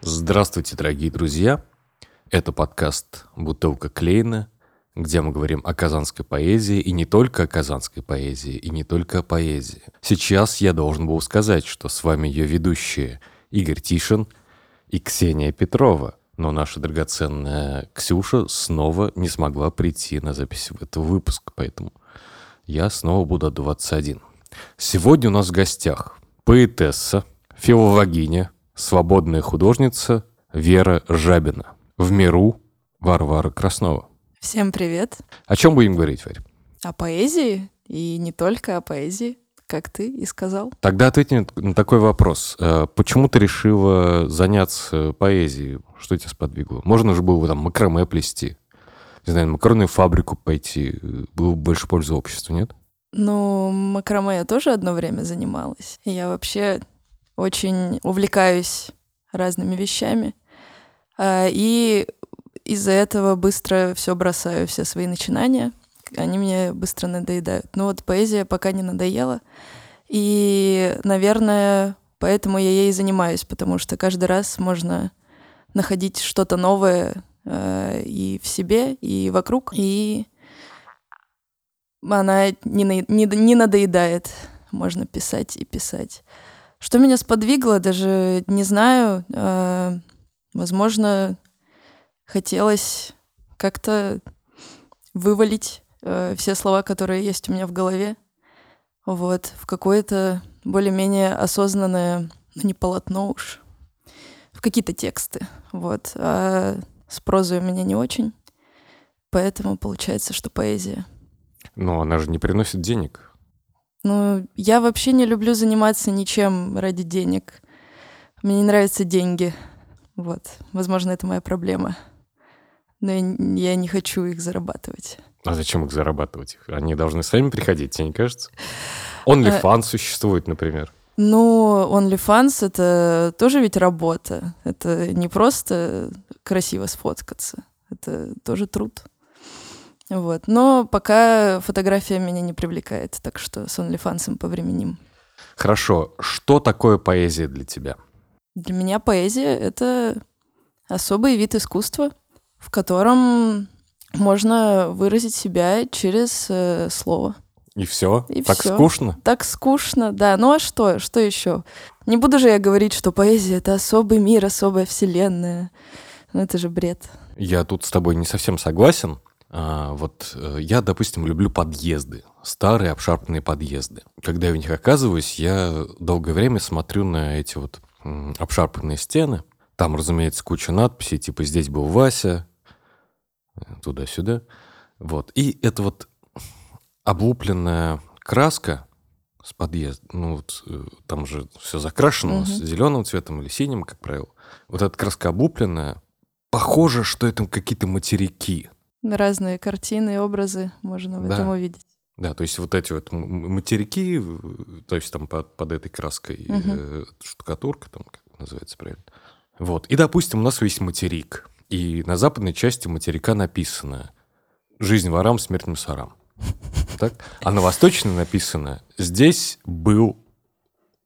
Здравствуйте, дорогие друзья! Это подкаст «Бутылка Клейна», где мы говорим о казанской поэзии, и не только о казанской поэзии, и не только о поэзии. Сейчас я должен был сказать, что с вами ее ведущие Игорь Тишин и Ксения Петрова. Но наша драгоценная Ксюша снова не смогла прийти на запись в этот выпуск, поэтому я снова буду отдуваться один. Сегодня у нас в гостях поэтесса, филологиня, свободная художница Вера Жабина. В миру Варвара Краснова. Всем привет. О чем будем говорить, Варя? О поэзии и не только о поэзии, как ты и сказал. Тогда ответь на такой вопрос. Э, почему ты решила заняться поэзией? Что тебя сподвигло? Можно же было там макраме плести, не знаю, макаронную фабрику пойти. Было бы больше пользы обществу, нет? Ну, макраме я тоже одно время занималась. Я вообще очень увлекаюсь разными вещами. А, и из-за этого быстро все бросаю, все свои начинания. Они мне быстро надоедают. Но вот поэзия пока не надоела. И, наверное, поэтому я ей занимаюсь, потому что каждый раз можно находить что-то новое э, и в себе, и вокруг, и она не, не, не надоедает. Можно писать и писать. Что меня сподвигло, даже не знаю. Э, возможно, хотелось как-то вывалить э, все слова, которые есть у меня в голове, вот, в какое-то более-менее осознанное, ну не полотно уж, в какие-то тексты, вот. А с прозой у меня не очень, поэтому получается, что поэзия. Но она же не приносит денег. Ну, я вообще не люблю заниматься ничем ради денег. Мне не нравятся деньги. Вот. Возможно, это моя проблема. Но я, не хочу их зарабатывать. А зачем их зарабатывать? Они должны сами приходить, тебе не кажется? OnlyFans а... существует, например. Ну, OnlyFans — это тоже ведь работа. Это не просто красиво сфоткаться. Это тоже труд. Вот. Но пока фотография меня не привлекает, так что с OnlyFans повременим. Хорошо. Что такое поэзия для тебя? Для меня поэзия — это особый вид искусства, в котором можно выразить себя через э, слово. И все? И так все. скучно? Так скучно, да. Ну а что? Что еще? Не буду же я говорить, что поэзия — это особый мир, особая вселенная. Ну это же бред. Я тут с тобой не совсем согласен. А, вот э, я, допустим, люблю подъезды, старые обшарпанные подъезды. Когда я в них оказываюсь, я долгое время смотрю на эти вот обшарпанные стены. Там, разумеется, куча надписей, типа «Здесь был Вася», туда-сюда. Вот. И это вот облупленная краска с подъезда, ну вот э, там же все закрашено угу. с зеленым цветом или синим, как правило. Вот эта краска облупленная, похоже, что это какие-то материки. Разные картины и образы можно в да. этом увидеть. Да, то есть вот эти вот материки, то есть там под, под этой краской угу. э, штукатурка, там как называется правильно. Вот. И, допустим, у нас есть материк. И на западной части материка написано «Жизнь ворам, смерть мусорам». Так? А на восточной написано «Здесь был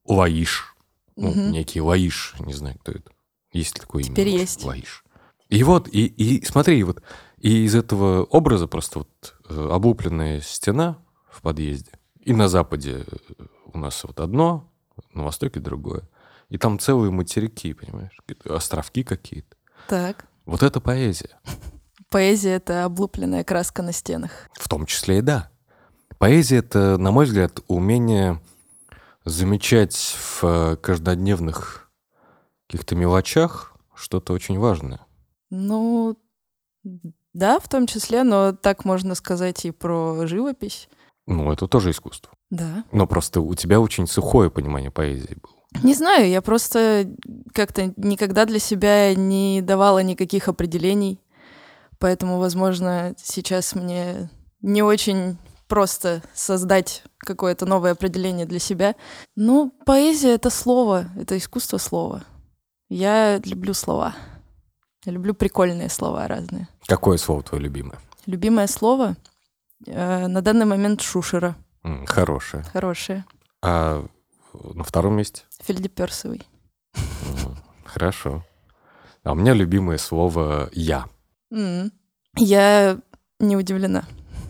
Лаиш». Ну, угу. некий Лаиш, не знаю, кто это. Есть ли такое Теперь имя? есть. Лаиш. И вот, и, и смотри, вот и из этого образа просто вот э, облупленная стена в подъезде. И на западе э, у нас вот одно, на востоке другое. И там целые материки, понимаешь? Островки какие-то. Так. Вот это поэзия. Поэзия — это облупленная краска на стенах. В том числе и да. Поэзия — это, на мой взгляд, умение замечать в э, каждодневных каких-то мелочах что-то очень важное. Ну, да, в том числе, но так можно сказать и про живопись. Ну, это тоже искусство. Да. Но просто у тебя очень сухое понимание поэзии было. Не знаю, я просто как-то никогда для себя не давала никаких определений, поэтому, возможно, сейчас мне не очень просто создать какое-то новое определение для себя. Ну, поэзия — это слово, это искусство слова. Я люблю слова. Я люблю прикольные слова разные. Какое слово твое любимое? Любимое слово э, на данный момент шушера. Хорошее. Хорошее. А на втором месте? Фельдеперсовый. Хорошо. А у меня любимое слово «я». Я не удивлена.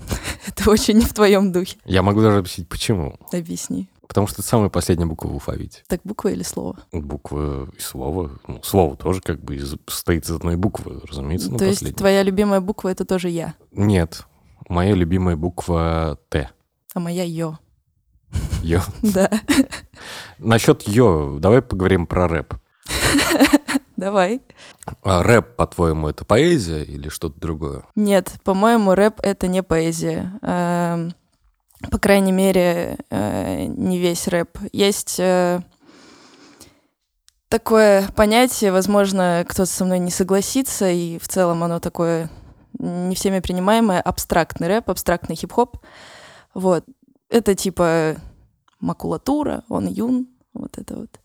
Это очень не в твоем духе. Я могу даже объяснить, почему. Объясни. Потому что это самая последняя буква в алфавите. Так буква или слово? Буква и слово. Ну, слово тоже как бы из- состоит из одной буквы, разумеется, но То есть твоя любимая буква — это тоже я, Нет. Моя любимая буква Т. а моя Ё. Ё. Да, Насчет Ё, давай поговорим про рэп. давай. А рэп, по-твоему, это поэзия или что-то другое? Нет, по-моему, рэп — это не поэзия. Эм, По крайней мере, э, не весь рэп. Есть э, такое понятие, возможно, кто-то со мной не согласится, и в целом оно такое не всеми принимаемое, абстрактный рэп, абстрактный хип-хоп. Вот. Это типа макулатура, он юн, вот это вот.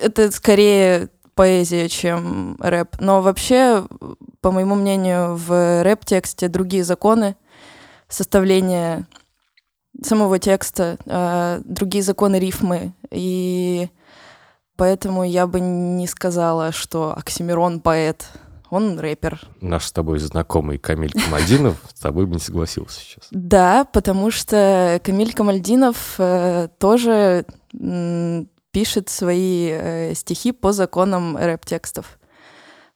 Это скорее поэзия, чем рэп. Но вообще, по моему мнению, в рэп-тексте другие законы составления самого текста, э, другие законы рифмы. И поэтому я бы не сказала, что Оксимирон поэт. Он рэпер. Наш с тобой знакомый Камиль Камадинов с тобой бы не согласился сейчас. Да, потому что Камиль Камальдинов э, тоже пишет свои э, стихи по законам рэп-текстов.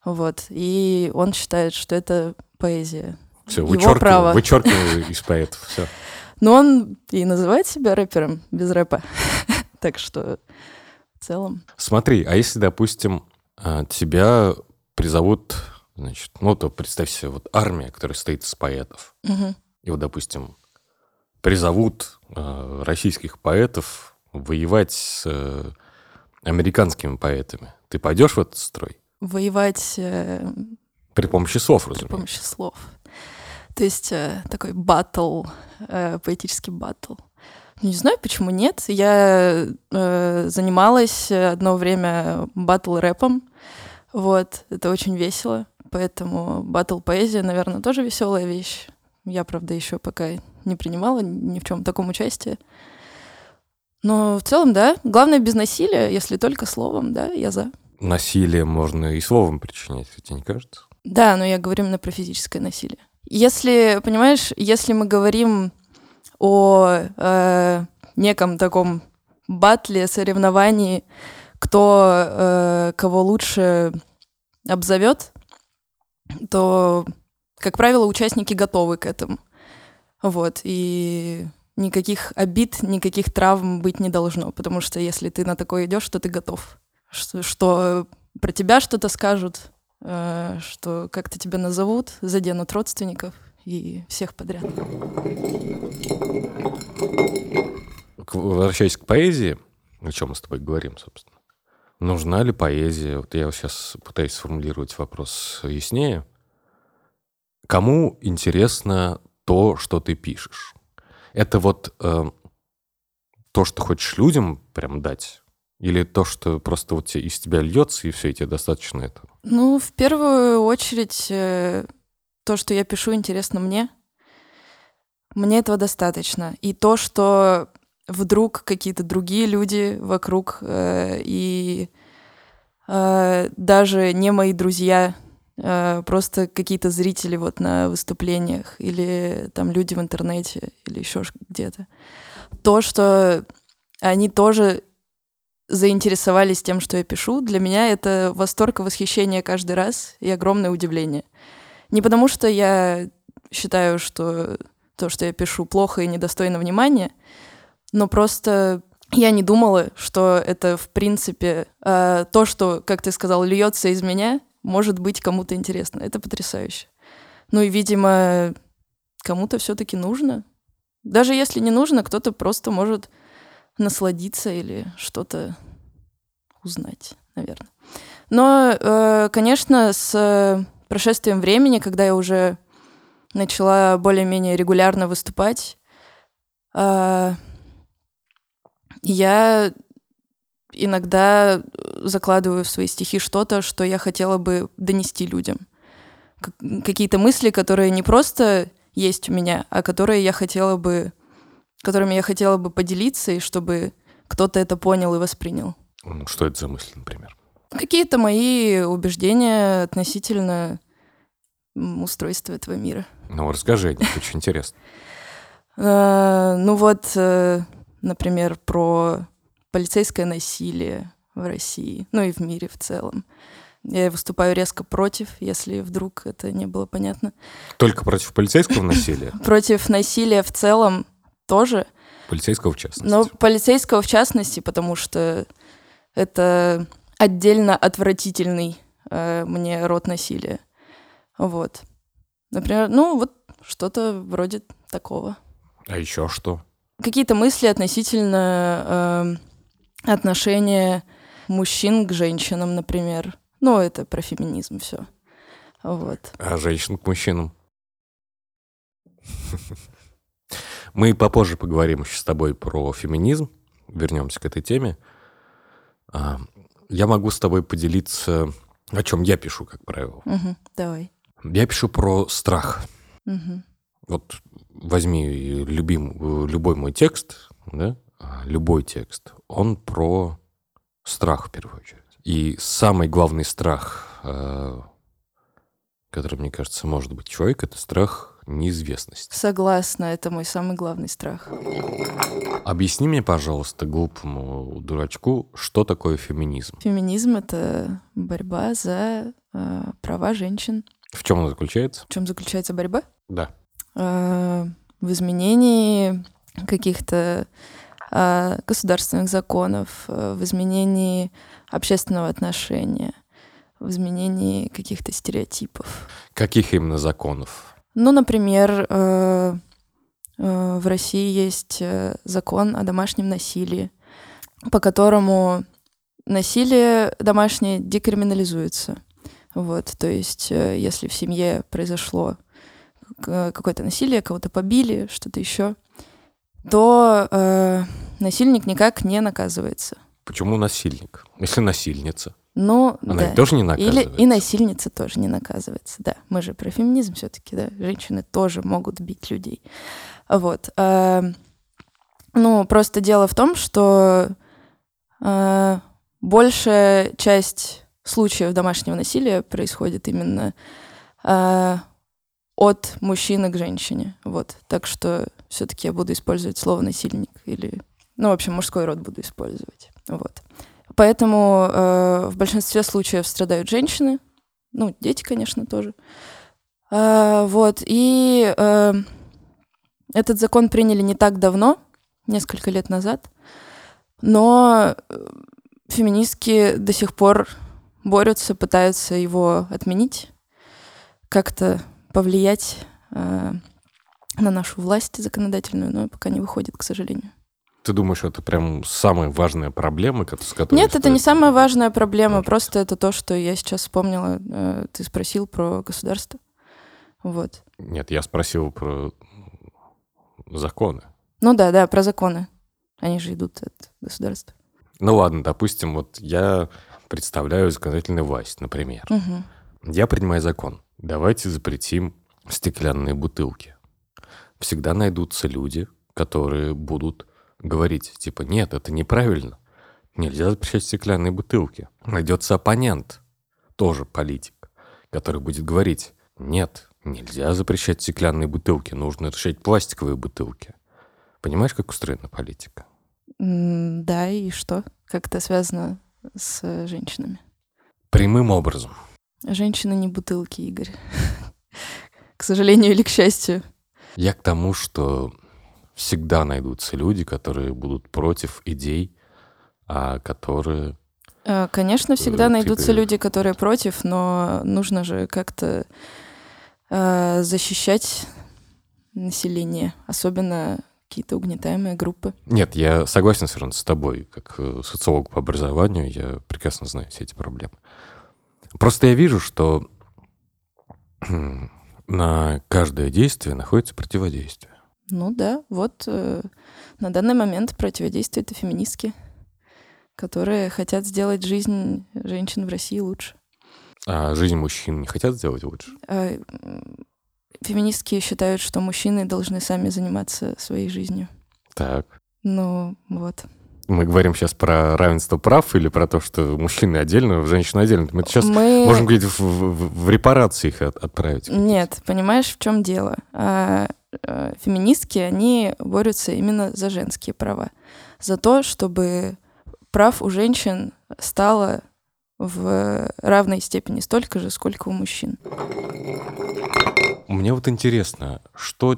Вот. И он считает, что это поэзия. Все, вычеркиваю, вычеркиваю из поэтов. Все. Но он и называет себя рэпером без рэпа. так что в целом... Смотри, а если, допустим, а, тебя призовут, значит, ну, то представь себе, вот армия, которая состоит из поэтов. Мгм. И вот, допустим, призовут э, российских поэтов воевать с э, американскими поэтами. Ты пойдешь в этот строй? Воевать э, При помощи слов, при разумеется. помощи слов. То есть э, такой батл, э, поэтический батл. Ну, Не знаю, почему нет. Я э, занималась одно время батл-рэпом. Вот, это очень весело. Поэтому батл-поэзия, наверное, тоже веселая вещь. Я, правда, еще пока не принимала ни в чем таком участие. Но в целом, да. Главное, без насилия, если только словом, да, я за. Насилие можно и словом причинять, тебе не кажется? Да, но я говорю именно про физическое насилие. Если, понимаешь, если мы говорим о э, неком таком батле, соревновании, кто э, кого лучше обзовет, то, как правило, участники готовы к этому. Вот, и никаких обид, никаких травм быть не должно, потому что если ты на такое идешь, то ты готов. Что, что про тебя что-то скажут, э, что как-то тебя назовут, заденут родственников и всех подряд. Возвращаясь к поэзии, о чем мы с тобой говорим, собственно. Нужна ли поэзия? Вот я сейчас пытаюсь сформулировать вопрос яснее. Кому интересно то, что ты пишешь? Это вот э, то, что хочешь людям прям дать? Или то, что просто вот из тебя льется, и все, и тебе достаточно этого? Ну, в первую очередь, э, то, что я пишу, интересно мне. Мне этого достаточно. И то, что вдруг какие-то другие люди вокруг э, и э, даже не мои друзья, э, просто какие-то зрители вот на выступлениях или там люди в интернете или еще где-то. То, что они тоже заинтересовались тем, что я пишу, для меня это восторг и восхищение каждый раз и огромное удивление. Не потому, что я считаю, что то, что я пишу, плохо и недостойно внимания, но просто я не думала, что это, в принципе, э, то, что, как ты сказал, льется из меня, может быть кому-то интересно. Это потрясающе. Ну и, видимо, кому-то все-таки нужно. Даже если не нужно, кто-то просто может насладиться или что-то узнать, наверное. Но, э, конечно, с э, прошествием времени, когда я уже начала более-менее регулярно выступать, А, я иногда закладываю в свои стихи что-то, что я хотела бы донести людям. Какие-то мысли, которые не просто есть у меня, а которые я хотела бы, которыми я хотела бы поделиться, и чтобы кто-то это понял и воспринял. Что это за мысли, например? Какие-то мои убеждения относительно устройства этого мира. Ну, расскажи, это очень интересно. А, ну вот, э, например, про полицейское насилие в России, ну и в мире в целом. Я выступаю резко против, если вдруг это не было понятно. Только против полицейского насилия? Против насилия в целом тоже. Полицейского в частности? Но полицейского в частности, потому что это отдельно отвратительный э, мне род насилия. Вот. Например, ну вот что-то вроде такого. А еще что? Какие-то мысли относительно э, отношения мужчин к женщинам, например. Ну, это про феминизм все. Вот. А женщин к мужчинам? Мы попозже поговорим еще с тобой про феминизм. Вернемся к этой теме. А, я могу с тобой поделиться, о чем я пишу, как правило. Угу, давай. Я пишу про страх. Угу. Вот возьми любим, любой мой текст, да, а, любой текст, он про страх в первую очередь. И самый главный страх, э, который, мне кажется, может быть человек, это страх неизвестности. Согласна, это мой самый главный страх. Объясни мне, пожалуйста, глупому дурачку, что такое феминизм? Феминизм — это борьба за э, права женщин. В чем она заключается? В чем заключается борьба? Да. Э, в изменении каких-то э, государственных законов, э, в изменении общественного отношения, в изменении каких-то стереотипов. Каких именно законов? Ну, например, э, э, в России есть закон о домашнем насилии, по которому насилие домашнее декриминализуется. Вот, то есть, если в семье произошло какое-то насилие, кого-то побили, что-то еще, то э, насильник никак не наказывается. Почему насильник? Если насильница? Ну, Она да. тоже не наказывается? Или и насильница тоже не наказывается, да. Мы же про феминизм все-таки, да. Женщины тоже могут бить людей. Вот. А, ну, просто дело в том, что а, большая часть случаев домашнего насилия происходит именно а, от мужчины к женщине. Вот. Так что все-таки я буду использовать слово насильник или, ну, в общем, мужской род буду использовать. Вот. Поэтому э, в большинстве случаев страдают женщины, ну, дети, конечно, тоже. Э, вот, и э, этот закон приняли не так давно, несколько лет назад, но э, феминистки до сих пор борются, пытаются его отменить, как-то повлиять э, на нашу власть законодательную, но пока не выходит, к сожалению. Ты думаешь, это прям самая важная проблема, с которой... Нет, это не самая важная проблема, Может. просто это то, что я сейчас вспомнила. Э, ты спросил про государство. Вот. Нет, я спросил про законы. Ну да, да, про законы. Они же идут от государства. Ну ладно, допустим, вот я представляю законодательную власть, например. Угу. Я принимаю закон. Давайте запретим стеклянные бутылки. Всегда найдутся люди, которые будут говорить, типа, нет, это неправильно. Нельзя запрещать стеклянные бутылки. Найдется оппонент, тоже политик, который будет говорить, нет, нельзя запрещать стеклянные бутылки, нужно решать пластиковые бутылки. Понимаешь, как устроена политика? Да, и что? Как это связано с женщинами? Прямым образом. Женщины не бутылки, Игорь. К сожалению или к счастью. Я к тому, что всегда найдутся люди, которые будут против идей, а которые... А, конечно, всегда найдутся бы... люди, которые против, но нужно же как-то э, защищать население, особенно какие-то угнетаемые группы. Нет, я согласен совершенно с тобой. Как э, социолог по образованию, я прекрасно знаю все эти проблемы. Просто я вижу, что на каждое действие находится противодействие. Ну да, вот э, на данный момент противодействуют и феминистки, которые хотят сделать жизнь женщин в России лучше. А жизнь мужчин не хотят сделать лучше? А, феминистки считают, что мужчины должны сами заниматься своей жизнью. Так. Ну, вот. Мы говорим сейчас про равенство прав или про то, что мужчины отдельно, женщины отдельно? Мы сейчас Мы- можем говорить в, в- в репарации их от- отправить. Нет, понимаешь, в чем дело? А, а, феминистки, они борются именно за женские права. За то, чтобы прав у женщин стало в равной степени столько же, сколько у мужчин. Мне вот интересно, что,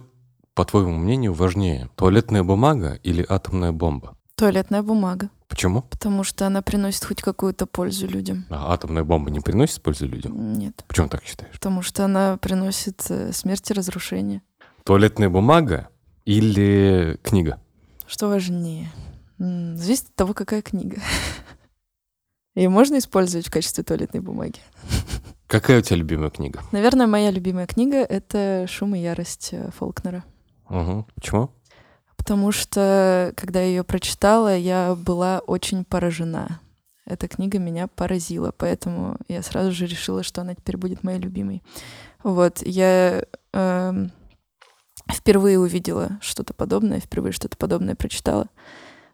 по твоему мнению, важнее? Туалетная бумага или атомная бомба? Туалетная бумага, Почему? потому что она приносит хоть какую-то пользу людям. А атомная бомба не приносит пользы людям? Нет, Почему так считаешь? потому что она приносит э, смерть и разрушение. Туалетная бумага или книга? Что важнее? Зависит от того, какая книга. Ее можно использовать в качестве туалетной бумаги. Какая у тебя любимая книга? Наверное, моя любимая книга — это «Шум и ярость» э, Фолкнера. Угу. Почему? Потому что, когда я ее прочитала, я была очень поражена. Эта книга меня поразила, поэтому я сразу же решила, что она теперь будет моей любимой. Вот, я эм, впервые увидела что-то подобное, впервые что-то подобное прочитала,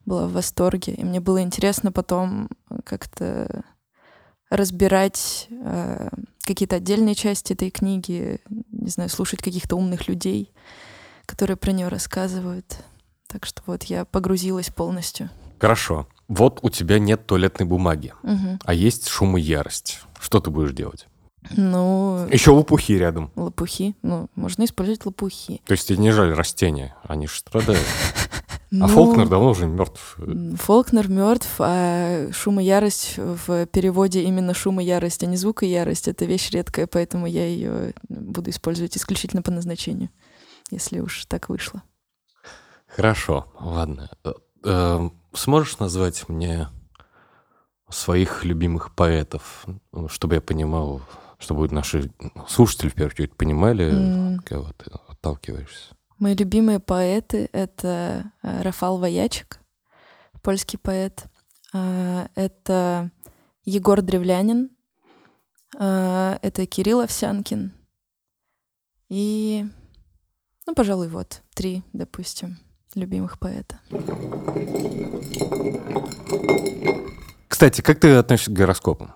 была в восторге, и мне было интересно потом как-то разбирать э, какие-то отдельные части этой книги, не знаю, слушать каких-то умных людей, которые про нее рассказывают. Так что вот я погрузилась полностью. Хорошо. Вот у тебя нет туалетной бумаги, Мгм. а есть шум и ярость. Что ты будешь делать? Ну, Еще лопухи рядом. лопухи. Ну, можно использовать лопухи. То есть тебе не жаль растения, они же страдают. А Ну, Фолкнер давно уже мертв. Фолкнер мертв, а шум и ярость в переводе именно шум и ярость, а не звук и ярость. Это вещь редкая, поэтому я ее буду использовать исключительно по назначению, если уж так вышло. Хорошо, ладно. Э, э, Сможешь назвать мне своих любимых поэтов, ну, чтобы я понимал, чтобы наши слушатели, в первую очередь, понимали, М. от кого ты отталкиваешься? Мои любимые поэты — это э, Рафал Воячек, польский поэт. А, Это Егор Древлянин. Это Кирилл Овсянкин. И, ну, пожалуй, вот три, допустим, любимых поэта. Кстати, как ты относишься к гороскопам?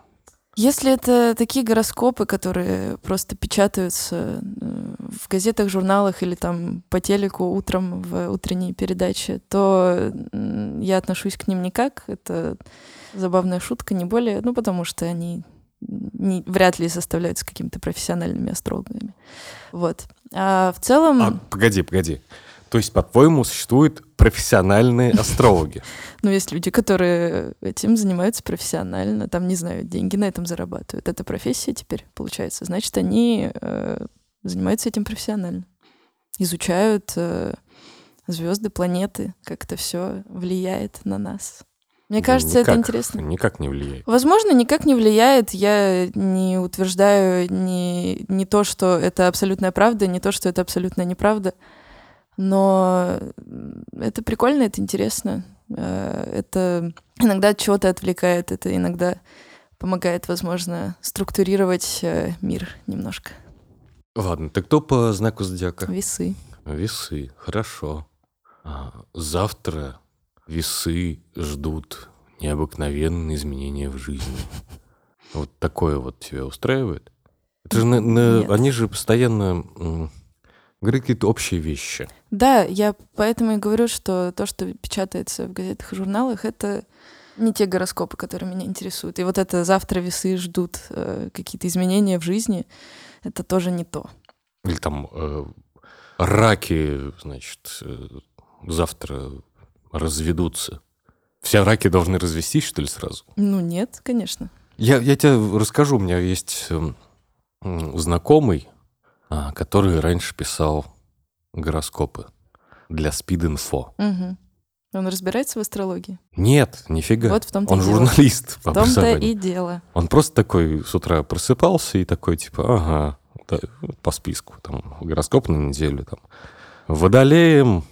Если это такие гороскопы, которые просто печатаются э, в газетах, журналах или там по телеку утром в утренней передаче, то я отношусь к ним никак. Это забавная шутка, не более, ну, потому что они не, вряд ли составляются какими-то профессиональными астрологами. Вот. А в целом... А, погоди, погоди. То есть, по-твоему, существуют профессиональные астрологи? Ну, есть люди, которые этим занимаются профессионально, там, не знаю, деньги на этом зарабатывают. Это профессия теперь, получается. Значит, они э, занимаются этим профессионально. Изучают звезды, планеты, как это все влияет на нас. Мне кажется, это Никак- интересно. Никак не влияет. Возможно, никак не влияет. Я не утверждаю ни, не то, что это абсолютная правда, не то, что это абсолютная неправда. Но это прикольно, это интересно. Э, Это иногда от чего-то отвлекает, это иногда помогает, возможно, структурировать э, мир немножко. Ладно, ты кто по знаку зодиака? Весы. Весы, хорошо. А, завтра весы ждут необыкновенные изменения в жизни. Вот такое вот тебя устраивает? Это же на- на- Нет. они же постоянно м, говорят какие-то общие вещи. Да, я поэтому и говорю, что то, что печатается в газетах и журналах, это не те гороскопы, которые меня интересуют. И вот это завтра весы ждут э, какие-то изменения в жизни, это тоже не то. Или там э, раки, значит, э, завтра разведутся. Все раки должны развестись, что ли, сразу? Ну нет, конечно. Я, я тебе расскажу, у меня есть знакомый, который раньше писал гороскопы для Speed.info. Мгм. Он разбирается в астрологии? Нет, нифига. Вот в том-то Он и дело. журналист по В том-то и дело. Он просто такой с утра просыпался и такой, типа, ага, да, по списку, там, гороскоп на неделю, там, Водолеем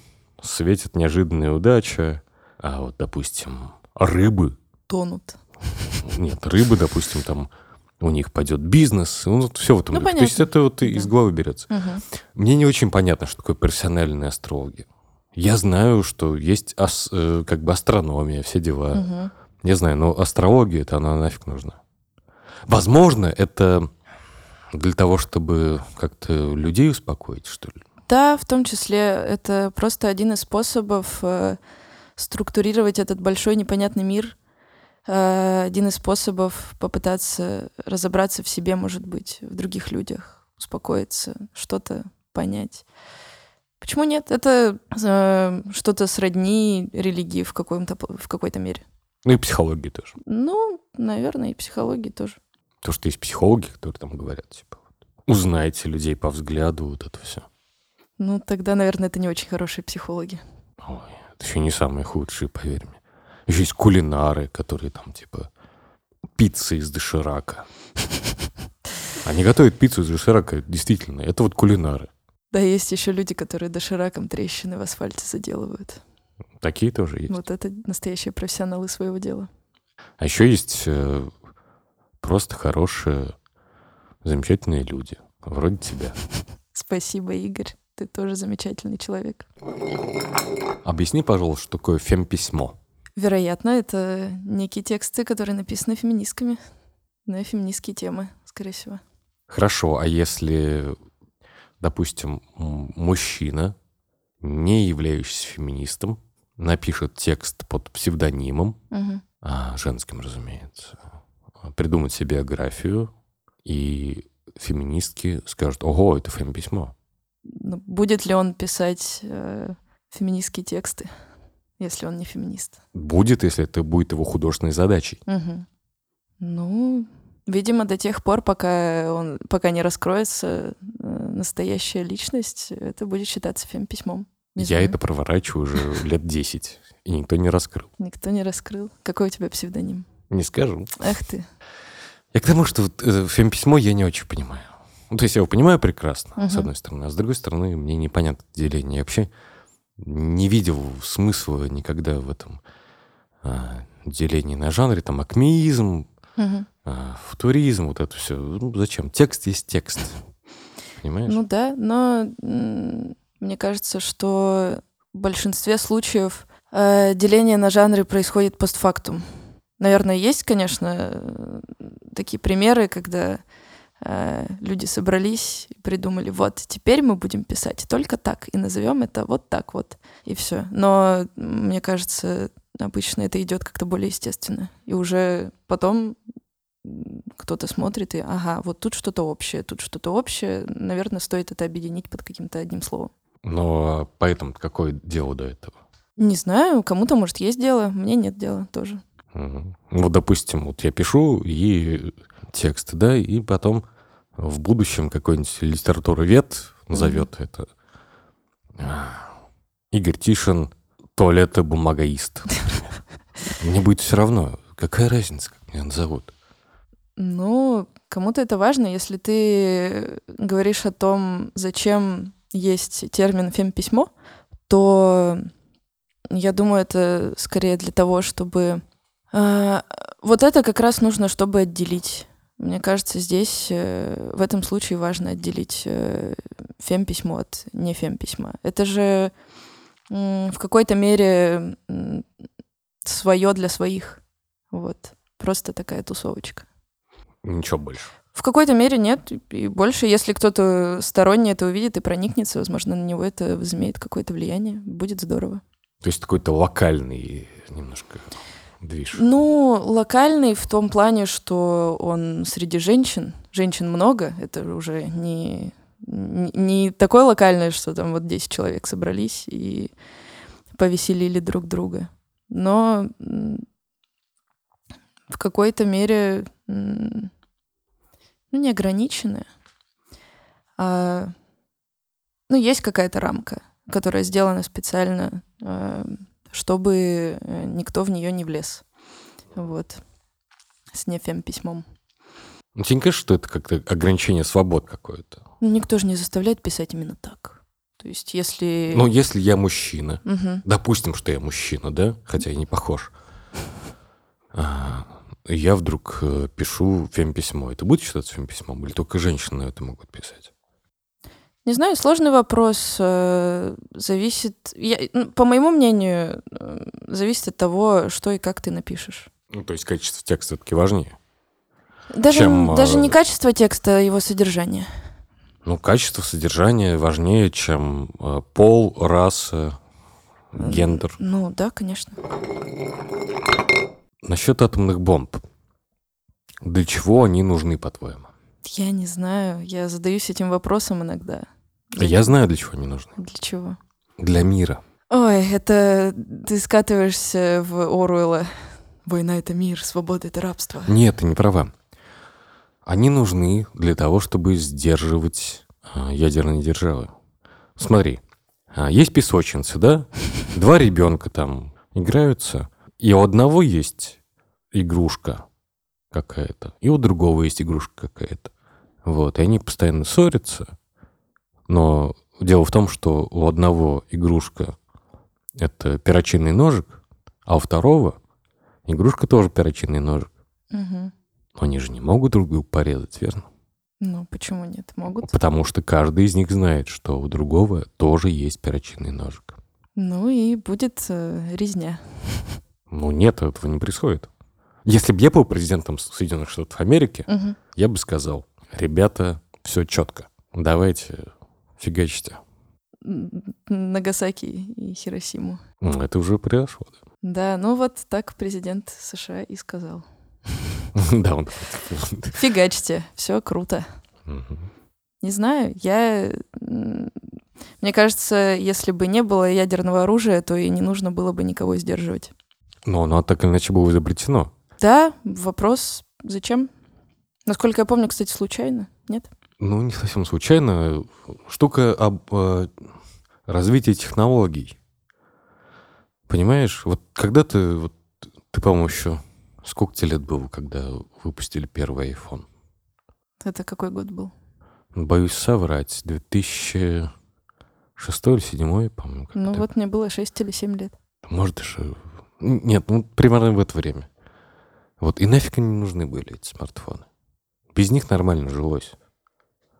светит неожиданная удача, а вот, допустим, рыбы, Тонут. нет, рыбы, допустим, там у них пойдет бизнес, ну, вот все в этом Ну. То есть это вот из Да. головы берется. Мгм. Мне не очень понятно, что такое профессиональные астрологи. Я знаю, что есть ас- э, как бы астрономия, все дела. Мгм. Я знаю, но астрология, это она нафиг нужна. Возможно, это для того, чтобы как-то людей успокоить, что ли. Да, в том числе это просто один из способов э, структурировать этот большой непонятный мир. Э, один из способов попытаться разобраться в себе, может быть, в других людях, успокоиться, что-то понять. Почему нет? Это э, что-то сродни религии в, каком-то, в какой-то мере. Ну и психологии тоже. Ну, наверное, и психологии тоже. То, что есть психологи, которые там говорят, типа, вот, узнайте людей по взгляду, вот это все. Ну, тогда, наверное, это не очень хорошие психологи. Ой, это еще не самые худшие, поверь мне. Еще есть кулинары, которые там, типа, пицца из доширака. Они готовят пиццу из доширака, действительно. Это вот кулинары. Да, есть еще люди, которые дошираком трещины в асфальте заделывают. Такие тоже есть. Вот это настоящие профессионалы своего дела. А еще есть э, просто хорошие, замечательные люди. Вроде тебя. Спасибо, Игорь. Ты тоже замечательный человек. Объясни, пожалуйста, что такое фемписьмо. Вероятно, это некие тексты, которые написаны феминистками на феминистские темы, скорее всего. Хорошо, а если, допустим, мужчина, не являющийся феминистом, напишет текст под псевдонимом, а, женским, разумеется, придумать себе биографию, и феминистки скажут, ого, это фемписьмо. Ну, будет ли он писать э, феминистские тексты, если он не феминист? Будет, если это будет его художественной задачей. Мгм. Ну, видимо, до тех пор, пока он, пока не раскроется э, настоящая личность, это будет считаться фемписьмом. Я знаю. это проворачиваю уже лет 10, и никто не раскрыл. Никто не раскрыл. Какой у тебя псевдоним? Не скажу. Ах ты. Я к тому, что вот, э, фемписьмо я не очень понимаю. Ну, то есть я его понимаю прекрасно, с Мгм. одной стороны, а с другой стороны, мне непонятно деление. Я вообще не видел смысла никогда в этом а, делении на жанре, там, акмеизм, Мгм. а, футуризм, вот это все. Ну, зачем? Текст есть текст. Понимаешь? Ну да, но мне кажется, что в большинстве случаев э, деление на жанры происходит постфактум. Наверное, есть, конечно, э, такие примеры, когда люди собрались и придумали, вот, теперь мы будем писать только так, и назовем это вот так вот, и все. Но мне кажется, обычно это идет как-то более естественно. И уже потом кто-то смотрит и, ага, вот тут что-то общее, тут что-то общее, наверное, стоит это объединить под каким-то одним словом. Но поэтому какое дело до этого? Не знаю, кому-то, может, есть дело, мне нет дела тоже. Мгм. Вот, допустим, вот я пишу и текст, да, и потом в будущем какой-нибудь литературовед назовет это а, Игорь Тишин туалета-бумагоист. например. Мне будет все равно. Какая разница, как меня назовут? Ну, кому-то это важно, если ты говоришь о том, зачем есть термин фемписьмо, то я думаю, это скорее для того, чтобы... а, вот это как раз нужно, чтобы отделить. Мне кажется, здесь э, в этом случае важно отделить э, фемписьмо от не фемписьма. Это же в какой-то мере свое для своих. Вот. Просто такая тусовочка. Ничего больше. В какой-то мере нет. И больше, если кто-то сторонний это увидит и проникнется, возможно, на него это возымеет какое-то влияние. Будет здорово. То есть какой-то локальный немножко движ. Ну, локальный в том плане, что он среди женщин. Женщин много. Это уже не, не, такое локальное, что там вот 10 человек собрались и повеселили друг друга. Но в какой-то мере ну, не ограниченная. А, ну, есть какая-то рамка, которая сделана специально, а, чтобы э, никто в нее не влез. Вот. С нефем письмом. Ну, тебе не кажется, что это как-то ограничение свобод какое-то? Ну, никто же не заставляет писать именно так. То есть если... Ну, если я мужчина, Мгм. допустим, что я мужчина, да, хотя я не похож, а, я вдруг э, пишу фем-письмо. Это будет считаться фем-письмом? Или только женщины это могут писать? Не знаю, сложный вопрос. э, Зависит... я- ну, по моему мнению, э, зависит от того, что и как ты напишешь. Ну, то есть качество текста все-таки важнее. Даже, Чем, даже э, не качество текста, а его содержание. Ну, качество содержания важнее, чем пол, раса, гендер. Ну, да, конечно. Насчет атомных бомб. Для чего они нужны, по-твоему? Я не знаю, я задаюсь этим вопросом иногда. Я знаю, для чего они нужны. Для чего? Для мира. Ой, это ты скатываешься в Оруэлла. Война — это мир, свобода — это рабство. Нет, ты не права. Они нужны для того, чтобы сдерживать а, ядерные державы. Смотри, а, есть песочницы, да? Два ребенка там играются, и у одного есть игрушка какая-то, и у другого есть игрушка какая-то. Вот, и они постоянно ссорятся, но дело в том, что у одного игрушка — это перочинный ножик, а у второго игрушка тоже перочинный ножик. Но они же не могут друг друга порезать, верно? Ну, почему нет? Могут. Потому что каждый из них знает, что у другого тоже есть перочинный ножик. Ну и будет э, резня. Ну нет, этого не происходит. Если бы я был президентом Соединенных Штатов Америки, Мгм. я бы сказал, ребята, все четко, давайте фигачьте. Нагасаки и Хиросиму. Это уже произошло. Да, ну вот так президент США и сказал. Да, Да, он Фигачьте, все круто. Не знаю, я... Мне кажется, если бы не было ядерного оружия, то и не нужно было бы никого сдерживать. Но оно так или иначе было изобретено. Да, вопрос, зачем? Насколько я помню, кстати, случайно, нет? Ну, не совсем случайно. Штука об э, развитии технологий. Понимаешь, вот когда ты, вот, ты, по-моему, еще... Сколько тебе лет было, когда выпустили первый iPhone? Это какой год был? Боюсь соврать. 2006 или 2007, по-моему. Ну вот мне было 6 или 7 лет. Может, даже... Нет, ну, примерно в это время. Вот, и нафиг они нужны были, эти смартфоны. Без них нормально жилось.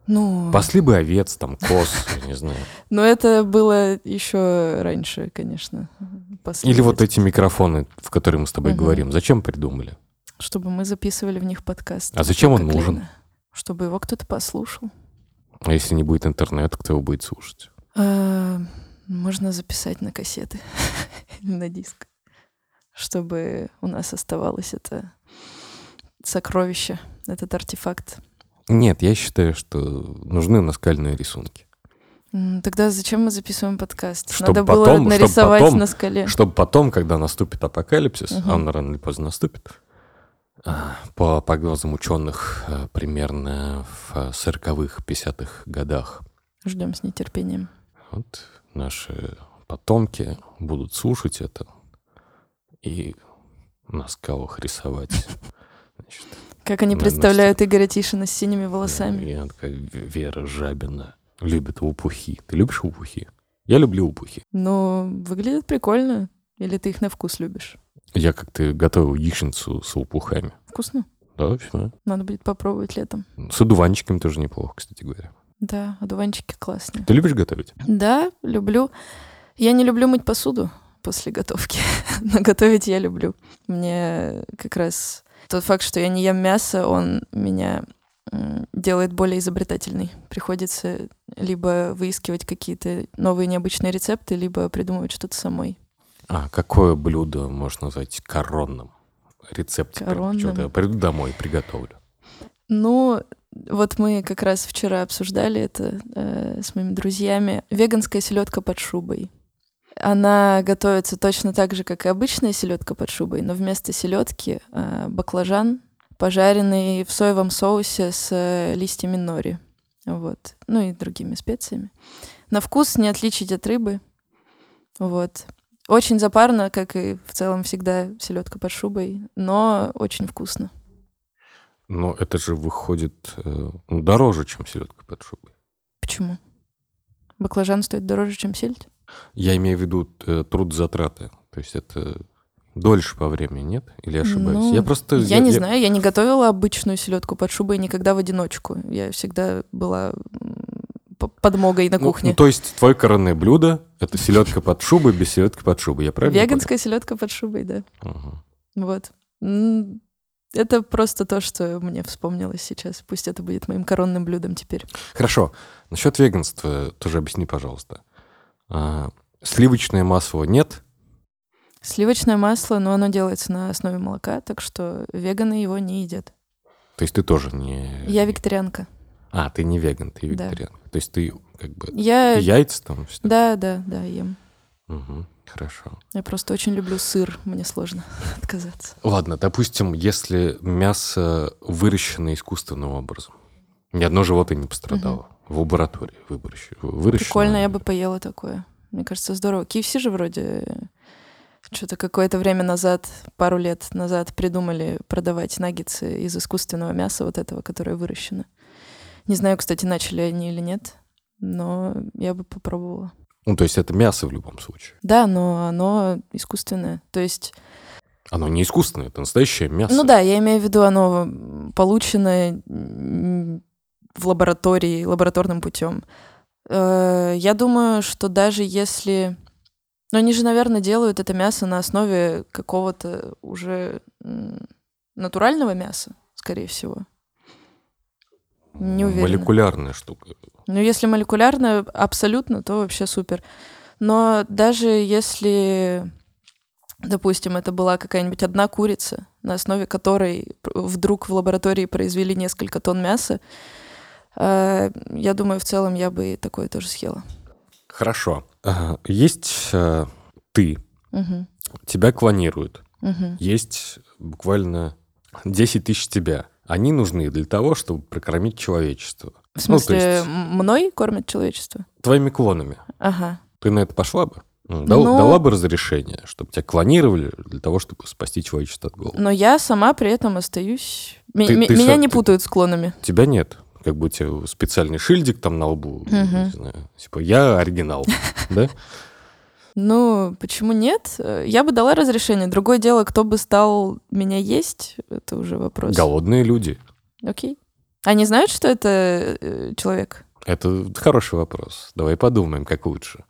Ну, Пасли бы овец, там, коз, не знаю. но это было еще раньше, конечно. Или вот эти микрофоны, в которые мы с тобой говорим, зачем придумали? Чтобы мы записывали в них подкаст. А зачем он нужен? Чтобы его кто-то послушал. А если не будет интернета, кто его будет слушать? А, Можно записать на кассеты или на диск, чтобы у нас оставалось это сокровище, этот артефакт. Нет, я считаю, что нужны наскальные рисунки. Тогда зачем мы записываем подкаст? Чтоб Надо было потом- чтоб нарисовать потом- на скале. Чтобы потом, когда наступит апокалипсис, а он рано или поздно наступит, а, по прогнозам ученых, а, примерно в а, 40-х, 50-х годах, Ждем с нетерпением. вот наши потомки будут слушать это и на скалах рисовать. Значит, Как они На- представляют Игоря Тишина с синими волосами. Я такая В- Вера Жабина любит лопухи. Ты любишь лопухи? Я люблю лопухи. Ну, выглядит прикольно. Или ты их на вкус любишь? Я как-то готовил яичницу с лопухами. Вкусно. Да, все. Надо будет попробовать летом. С одуванчиками тоже неплохо, кстати говоря. Да, одуванчики классные. Ты любишь готовить? Да, люблю. Я не люблю мыть посуду после готовки, но готовить я люблю. Мне как раз тот факт, что я не ем мясо, он меня делает более изобретательной. Приходится либо выискивать какие-то новые необычные рецепты, либо придумывать что-то самой. А какое блюдо можно назвать коронным? Рецепт. прям Коронным? Что-то я приду домой приготовлю. Ну, вот мы как раз вчера обсуждали это э, с моими друзьями. Веганская селедка под шубой. Она готовится точно так же, как и обычная селедка под шубой, но вместо селедки э, баклажан, пожаренный в соевом соусе с э, листьями нори. Вот. Ну и другими специями. На вкус не отличить от рыбы. Вот. Очень запарно, как и в целом всегда селедка под шубой, но очень вкусно. Но это же выходит э, ну, дороже, чем селедка под шубой. Почему? Баклажан стоит дороже, чем сельдь? Я имею в виду э, трудозатраты. То есть это дольше по времени, нет? Или я ошибаюсь? Ну, я просто... Я, не знаю, я не готовила обычную селедку под шубой никогда в одиночку. Я всегда была подмогой на Ну, кухне. Ну, то есть твое коронное блюдо — это селедка под шубой без селедки под шубой, я правильно Веганская селедка под шубой, да. Ага. Вот. Это просто то, что мне вспомнилось сейчас. Пусть это будет моим коронным блюдом теперь. Хорошо. Насчет веганства тоже объясни, пожалуйста. А, сливочное масло нет? Сливочное масло, но оно делается на основе молока, так что веганы его не едят. То есть ты тоже не... Я вегетарианка. А, ты не веган, ты Да. вегетариан. То есть ты как бы... Я... Яйца там? всё? Да, да, да, ем. Мгм, Хорошо. Я просто очень люблю сыр, мне сложно отказаться. Ладно, допустим, если мясо выращено искусственным образом, ни одно животное не пострадало. В лаборатории выращено. Прикольно, я бы поела такое. Мне кажется, здорово. KFC же вроде что-то какое-то время назад, пару лет назад придумали продавать наггетсы из искусственного мяса, вот этого, которое выращено. Не знаю, кстати, начали они или нет, но я бы попробовала. Ну, то есть это мясо в любом случае. Да, но оно искусственное. То есть, Оно не искусственное, это настоящее мясо. ну да, я имею в виду, оно получено в лаборатории, лабораторным путем. Э, Я думаю, что даже если... Но они же, наверное, делают это мясо на основе какого-то уже натурального мяса, скорее всего. Не уверена. Молекулярная штука. Ну, если молекулярно, абсолютно, то вообще супер. Но даже если, допустим, это была какая-нибудь одна курица, на основе которой вдруг в лаборатории произвели несколько тонн мяса, я думаю, в целом я бы такое тоже съела. Хорошо. Ага, Есть э, ты, Мгм. тебя клонируют. Мгм. Есть буквально 10 тысяч тебя. Они нужны для того, чтобы прокормить человечество. В Ну, смысле, есть- м- мной кормят человечество? Твоими клонами. Ага. Ты на это пошла бы? Ну, дал- Ну- Дала бы разрешение, чтобы тебя клонировали для того, чтобы спасти человечество от голода? Но я сама при этом остаюсь... Ты- ме- ты меня са- не ты- путают с клонами. Тебя нет. Как бы у тебя специальный шильдик там на лбу. Не знаю. Типа, я оригинал. Да? Ну, почему нет? Я бы дала разрешение. Другое дело, кто бы стал меня есть, это уже вопрос. Голодные люди. Окей. Они знают, что это э, человек? Это хороший вопрос. Давай подумаем, как лучше.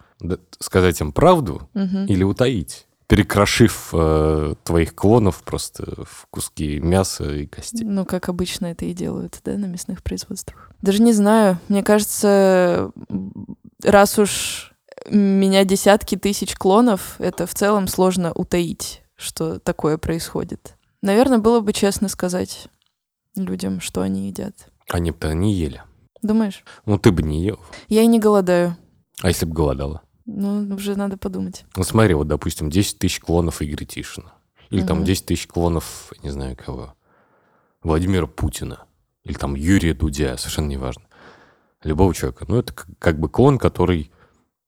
Сказать им правду Мгм. или утаить? Перекрошив э, твоих клонов просто в куски мяса и костей. Ну, как обычно это и делают, да, на мясных производствах. Даже не знаю. Мне кажется, раз уж меня десятки тысяч клонов, это в целом сложно утаить, что такое происходит. Наверное, было бы честно сказать людям, что они едят. Они бы не ели. Думаешь? Ну, ты бы не ел. Я и не голодаю. А если бы голодала? Ну, уже надо подумать. Ну, смотри, вот, допустим, 10 тысяч клонов Игоря Тишина. Или там Мгм. 10 тысяч клонов, не знаю кого, Владимира Путина. Или там Юрия Дудя, совершенно неважно. Любого человека. Ну, это как, бы клон, который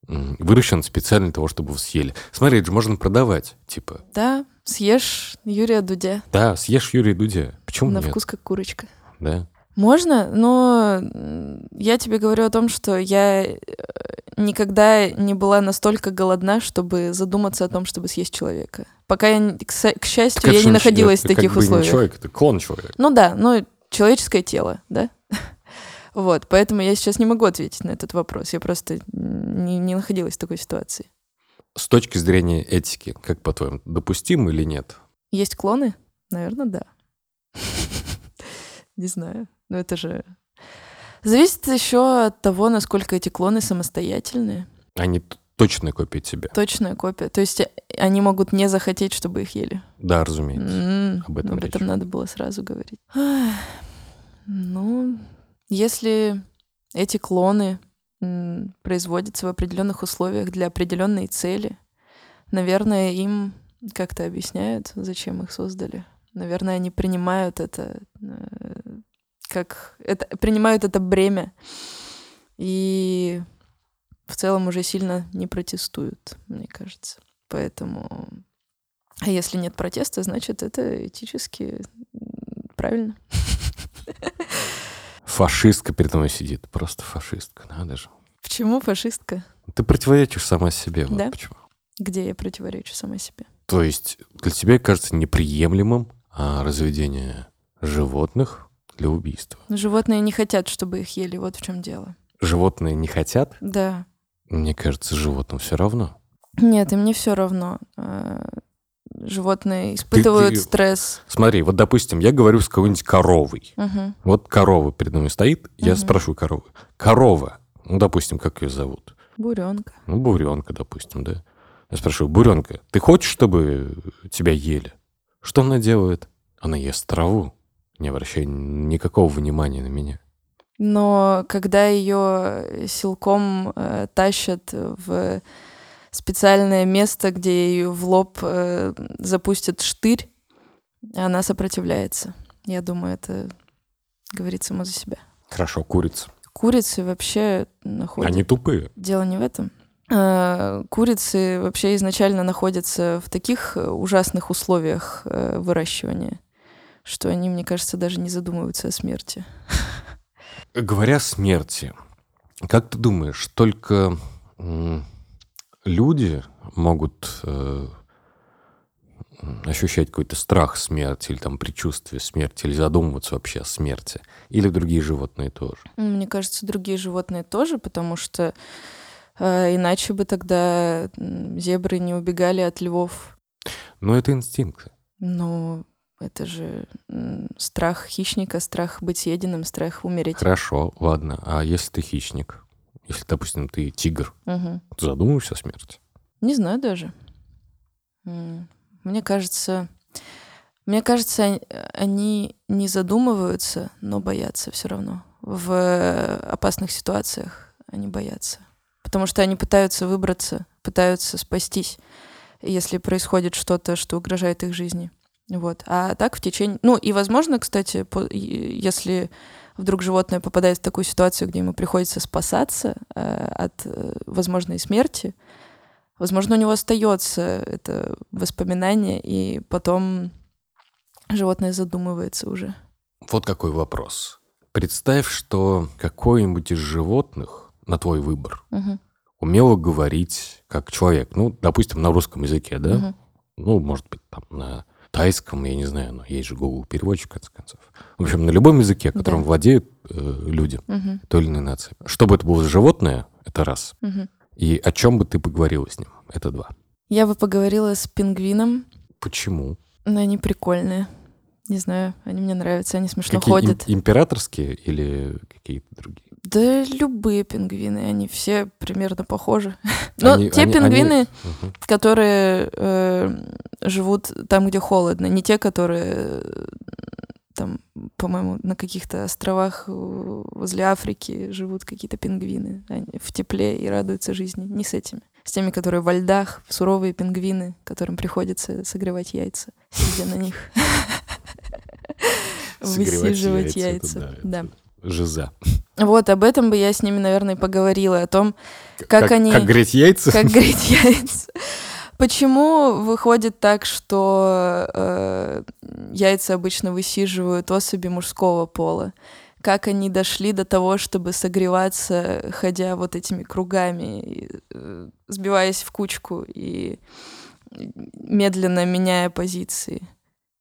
выращен специально для того, чтобы его съели. Смотри, это же можно продавать. Типа, Да, съешь Юрия Дудя. да, съешь Юрия Дудя. Почему на нет? вкус как курочка. Да. Можно, но я тебе говорю о том, что я э, никогда не была настолько голодна, чтобы задуматься о том, чтобы съесть человека. Пока я, к, счастью, Так я не находилась в это таких как бы не человек, это клон человека. Ну да, ну человеческое тело, да? Вот, поэтому я сейчас не могу ответить на этот вопрос. Я просто не, не находилась в такой ситуации. С точки зрения этики, как по-твоему, допустимо или нет? Есть клоны? Наверное, да. Не знаю. Но это же... Зависит еще от того, насколько эти клоны самостоятельные. Они точная копия тебя. Точная копия. То есть э, они могут не захотеть, чтобы их ели. Да, разумеется. М, об этом Об речь. этом надо было сразу говорить. Ах, Ну, если эти клоны м, производятся в определенных условиях для определенной цели, наверное, им как-то объясняют, зачем их создали. Наверное, они принимают это э, как это принимают это бремя и в целом уже сильно не протестуют, мне кажется. Поэтому, а если нет протеста, значит это этически правильно. Фашистка передо мной сидит. Просто фашистка, надо же. Почему фашистка? Ты противоречишь сама себе. Вот Да? почему. Где я противоречу сама себе? То есть для тебя кажется неприемлемым а, разведение животных для убийства. Но животные не хотят, чтобы их ели, вот в чем дело. Животные не хотят? Да. Мне кажется, животным все равно. Нет, им не все равно. А, Животные испытывают ты- стресс. Смотри, вот, допустим, я говорю с какой-нибудь коровой. Мгм. Вот корова передо мной стоит, я Мгм. спрашиваю коровы. Корова, ну, допустим, как ее зовут? Буренка. Ну, буренка, допустим, да. Я спрашиваю, буренка, ты хочешь, чтобы тебя ели? Что она делает? Она ест траву, не обращая никакого внимания на меня. Но когда ее силком э, тащат в специальное место, где ее в лоб э, запустят штырь, она сопротивляется. Я думаю, это говорит само за себя. Хорошо, курица. Курицы вообще находят... Они тупые. Дело не в этом. Э, Курицы вообще изначально находятся в таких э, ужасных условиях э, выращивания, что они, мне кажется, даже не задумываются о смерти. Говоря о смерти, как ты думаешь, только люди могут э, ощущать какой-то страх смерти или там предчувствие смерти, или задумываться вообще о смерти? Или другие животные тоже? М, Мне кажется, другие животные тоже, потому что э, иначе бы тогда зебры не убегали от львов. Но это инстинкты. Но это же страх хищника, страх быть съеденным, страх умереть. Хорошо, ладно. А если ты хищник? Если, допустим, ты тигр, Мгм. ты задумываешься о смерти? Не знаю даже. Мне кажется, мне кажется, он- они не задумываются, но боятся все равно. В опасных ситуациях они боятся. Потому что они пытаются выбраться, пытаются спастись, если происходит что-то, что угрожает их жизни. Вот. А так в течение... Ну, и, возможно, кстати, по- если вдруг животное попадает в такую ситуацию, где ему приходится спасаться э, от э, возможной смерти, возможно, у него остается это воспоминание, и потом животное задумывается уже. Вот какой вопрос. Представь, что какое-нибудь из животных, на твой выбор, Мгм. умело говорить как человек. Ну, допустим, на русском языке, да? Мгм. Ну, может быть, там на тайском, я не знаю, но есть же Google переводчик, в конце концов. В общем, на любом языке, которым Да. владеют э, люди Мгм. той или иной нации. Чтобы это было за животное, это раз. Мгм. И о чем бы ты поговорила с ним, это два. Я бы поговорила с пингвином, Почему? но они прикольные. Не знаю, они мне нравятся, они смешно Какие им- ходят. императорские или какие-то другие? Да любые пингвины, они все примерно похожи. Но Они- те они- пингвины, Мгм. которые э, живут там, где холодно, не те, которые э, там, по-моему, на каких-то островах э, возле Африки живут какие-то пингвины они в тепле и радуются жизни. Не с этими. С теми, которые во льдах, суровые пингвины, которым приходится согревать яйца, сидя на них. Высиживать яйца, Да. это Жиза. Вот об этом бы я с ними, наверное, поговорила, о том, Как они- Как греть яйца? как греть яйца. Почему выходит так, что э, яйца обычно высиживают особи мужского пола? Как они дошли до того, чтобы согреваться, ходя вот этими кругами, и, э, сбиваясь в кучку и медленно меняя позиции?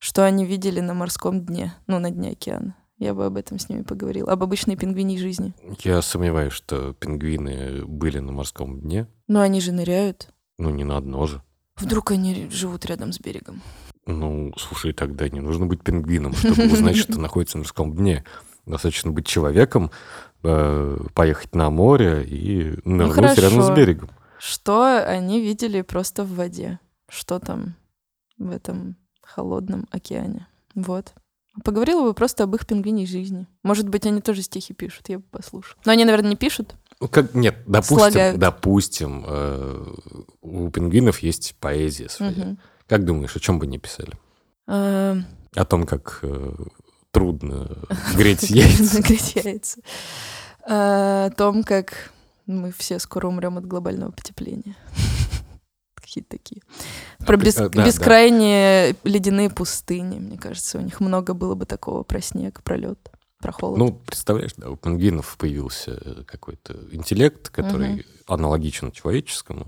Что они видели на морском дне, ну, на дне океана? Я бы об этом с ними поговорила. Об обычной пингвиней жизни. Я сомневаюсь, что пингвины были на морском дне. Но они же ныряют. Ну, не на одно же. Вдруг они живут рядом с берегом. Ну, слушай, тогда не нужно быть пингвином, чтобы узнать, что находится на морском дне. Достаточно быть человеком, э, поехать на море и нырнуть рядом с берегом. Что они видели просто в воде? Что там в этом холодном океане? Вот. Поговорила бы просто об их пингвиней жизни. Может быть, они тоже стихи пишут, я бы послушала. Но они, наверное, не пишут. Ну, как, нет, допустим, Слагают. допустим, э, у пингвинов есть поэзия своя. Мгм. Как думаешь, о чем бы они писали? А, О том, как э, трудно греть яйца. Греть яйца. А, О том, как мы все скоро умрем от глобального потепления. Какие-то такие. Про пи- бес- а, да, да. бескрайние ледяные пустыни, мне кажется, у них много было бы такого про снег, про лед. про холод. Ну, представляешь, да, у пингвинов появился какой-то интеллект, который Мгм. аналогичен человеческому.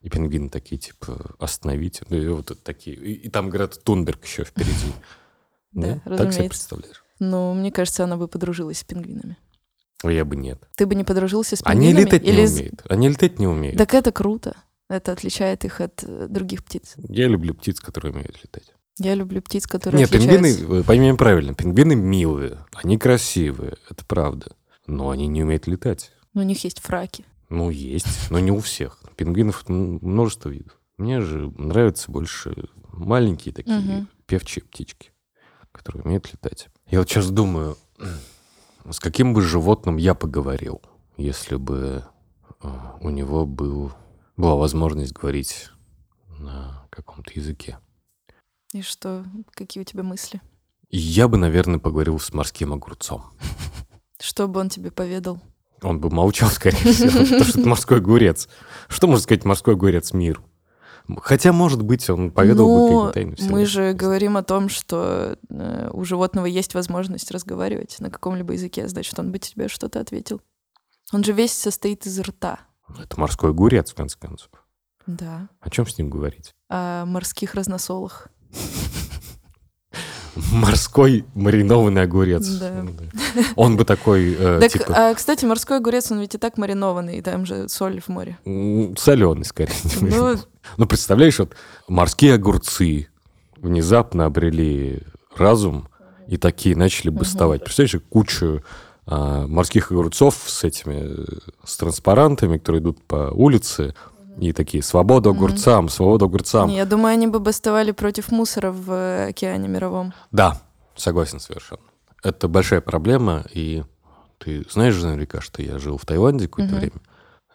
И пингвины такие, типа, остановите. Ну, и вот такие. И, и там, говорят, Тунберг еще впереди. Да, Так себе представляешь? Ну, мне кажется, она бы подружилась с пингвинами. А я бы нет. Ты бы не подружился с Они пингвинами? летать не Или умеют. Они летать не умеют. Так это круто. Это отличает их от э, других птиц. Я люблю птиц, которые умеют летать. Я люблю птиц, которые Нет, отличаются. пингвины, пойми правильно, пингвины милые, они красивые, это правда. Но они не умеют летать. Но у них есть фраки. Ну, есть, но не у всех. Пингвинов м, множество видов. Мне же нравятся больше маленькие такие Мгм. певчие птички, которые умеют летать. Я вот сейчас думаю, с каким бы животным я поговорил, если бы э, у него был, была возможность говорить на каком-то языке. И что? Какие у тебя мысли? Я бы, наверное, поговорил с морским огурцом. Что бы он тебе поведал? Он бы молчал, скорее всего, потому что это морской огурец. Что может сказать морской огурец миру? Хотя, может быть, он поведал бы ну, какие-то тайны мы вселенной. же говорим о том, что э, у животного есть возможность разговаривать на каком-либо языке, значит, он бы тебе что-то ответил. Он же весь состоит из рта. Это морской огурец, в конце концов. Да. О чем с ним говорить? О морских разносолах. Морской маринованный огурец. Да. Он бы такой, э, Так, типа, а, кстати, морской огурец, он ведь и так маринованный, и там же соль в море. соленый, скорее. Ну, Ну, представляешь, вот морские огурцы внезапно обрели разум и такие начали бастовать. Представляешь, кучу морских огурцов с этими, э, с транспарантами, которые идут по улице, и такие «Свобода огурцам! Свобода огурцам!» я думаю, они бы бастовали против мусора в э, океане мировом. Да, согласен совершенно. Это большая проблема, и ты знаешь же наверняка, что я жил в Таиланде какое-то Мгм. время.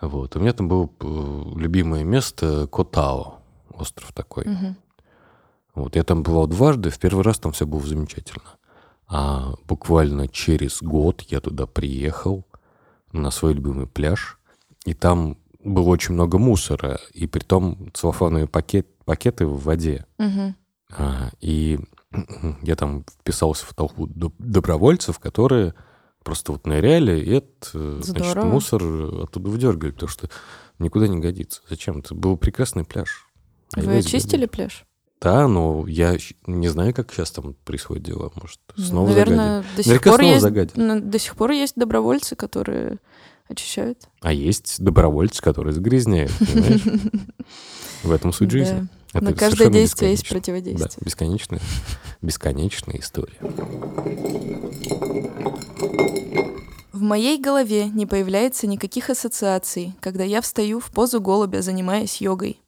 Вот. У меня там было э, любимое место Котао, остров такой. Мгм. Вот. Я там бывал дважды, в первый раз там все было замечательно. А буквально через год я туда приехал на свой любимый пляж, и там было очень много мусора, и притом целлофановые пакет, пакеты в воде. Мгм. А, и я там вписался в толпу доб- добровольцев, которые просто вот ныряли и этот э, значит, мусор оттуда выдергивали, потому что никуда не годится. Зачем? Это был прекрасный пляж. А Вы очистили пляж? Да, но я не знаю, как сейчас там происходят дела. Может, снова Наверное, до сих Наверняка пор снова есть, загадят. ну, до сих пор есть добровольцы, которые очищают. А есть добровольцы, которые загрязняют, понимаешь? В этом суть жизни. Это На каждое действие есть. Да, противодействие. бесконечная, бесконечная история. В моей голове не появляется никаких ассоциаций, когда я встаю в позу голубя, занимаясь йогой.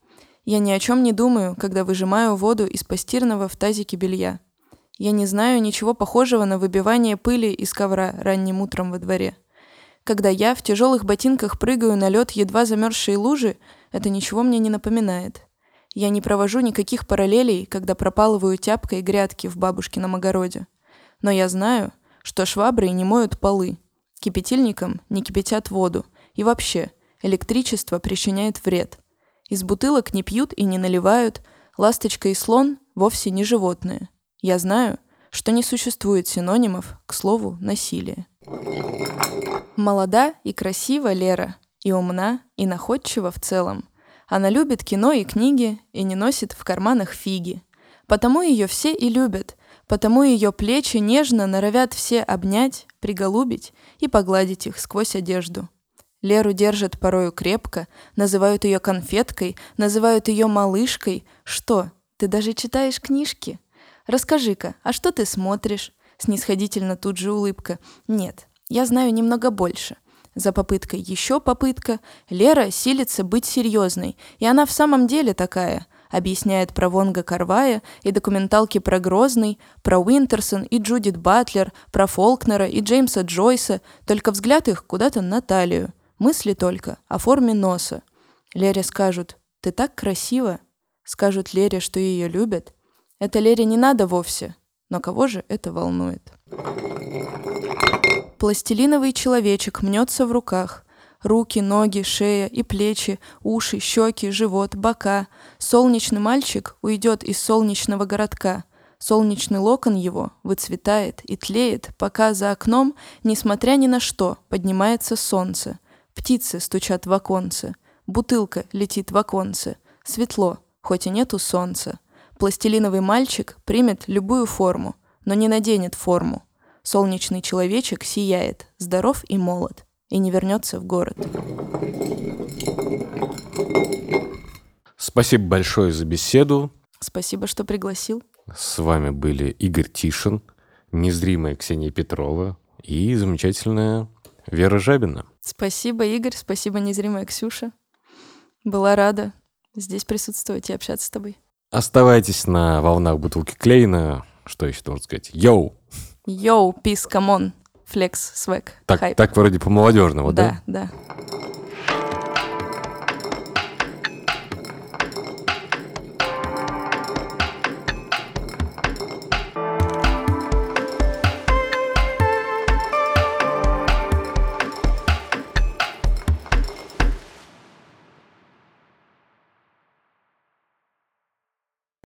Я ни о чем не думаю, когда выжимаю воду из постирного в тазике белья. Я не знаю ничего похожего на выбивание пыли из ковра ранним утром во дворе. Когда я в тяжелых ботинках прыгаю на лед едва замерзшей лужи, это ничего мне не напоминает. Я не провожу никаких параллелей, когда пропалываю тяпкой грядки в бабушкином огороде. Но я знаю, что шваброй не моют полы, кипятильником не кипятят воду, и вообще электричество причиняет вред. Из бутылок не пьют и не наливают, ласточка и слон вовсе не животные. Я знаю, что не существует синонимов к слову «насилие». Молода и красива Лера, и умна, и находчива в целом. Она любит кино и книги и не носит в карманах фиги. Потому ее все и любят, потому ее плечи нежно норовят все обнять, приголубить и погладить их сквозь одежду. Леру держат порою крепко, называют ее конфеткой, называют ее малышкой. Что, ты даже читаешь книжки? Расскажи-ка, а что ты смотришь? Снисходительно тут же улыбка. Нет, я знаю немного больше. За попыткой еще попытка. Лера силится быть серьезной, и она в самом деле такая. Объясняет про Вонга Карвая и документалки про Грозный, про Уинтерсон и Джудит Батлер, про Фолкнера и Джеймса Джойса, только взгляд их куда-то на талию. Мысли только о форме носа. Лере скажут «Ты так красива!» Скажут Лере, что ее любят. Это Лере не надо вовсе, но кого же это волнует? Пластилиновый человечек мнется в руках. Руки, ноги, шея и плечи, уши, щеки, живот, бока. Солнечный мальчик уйдет из солнечного городка. Солнечный локон его выцветает и тлеет, пока за окном, несмотря ни на что, поднимается солнце. Птицы стучат в оконце, бутылка летит в оконце. Светло, хоть и нету солнца. Пластилиновый мальчик примет любую форму, но не наденет форму. Солнечный человечек сияет, здоров и молод, и не вернется в город. Спасибо большое за беседу. Спасибо, что пригласил. С вами были Игорь Тишин, незримая Ксения Петрова и замечательная Вера Жабина. Спасибо, Игорь, спасибо, незримая Ксюша. Была рада здесь присутствовать и общаться с тобой. Оставайтесь на волнах бутылки Клейна. Что еще должен сказать? Yo! Yo, peace, come on, flex, swag, Так, хайп. так вроде по-молодежному, да? Да, да.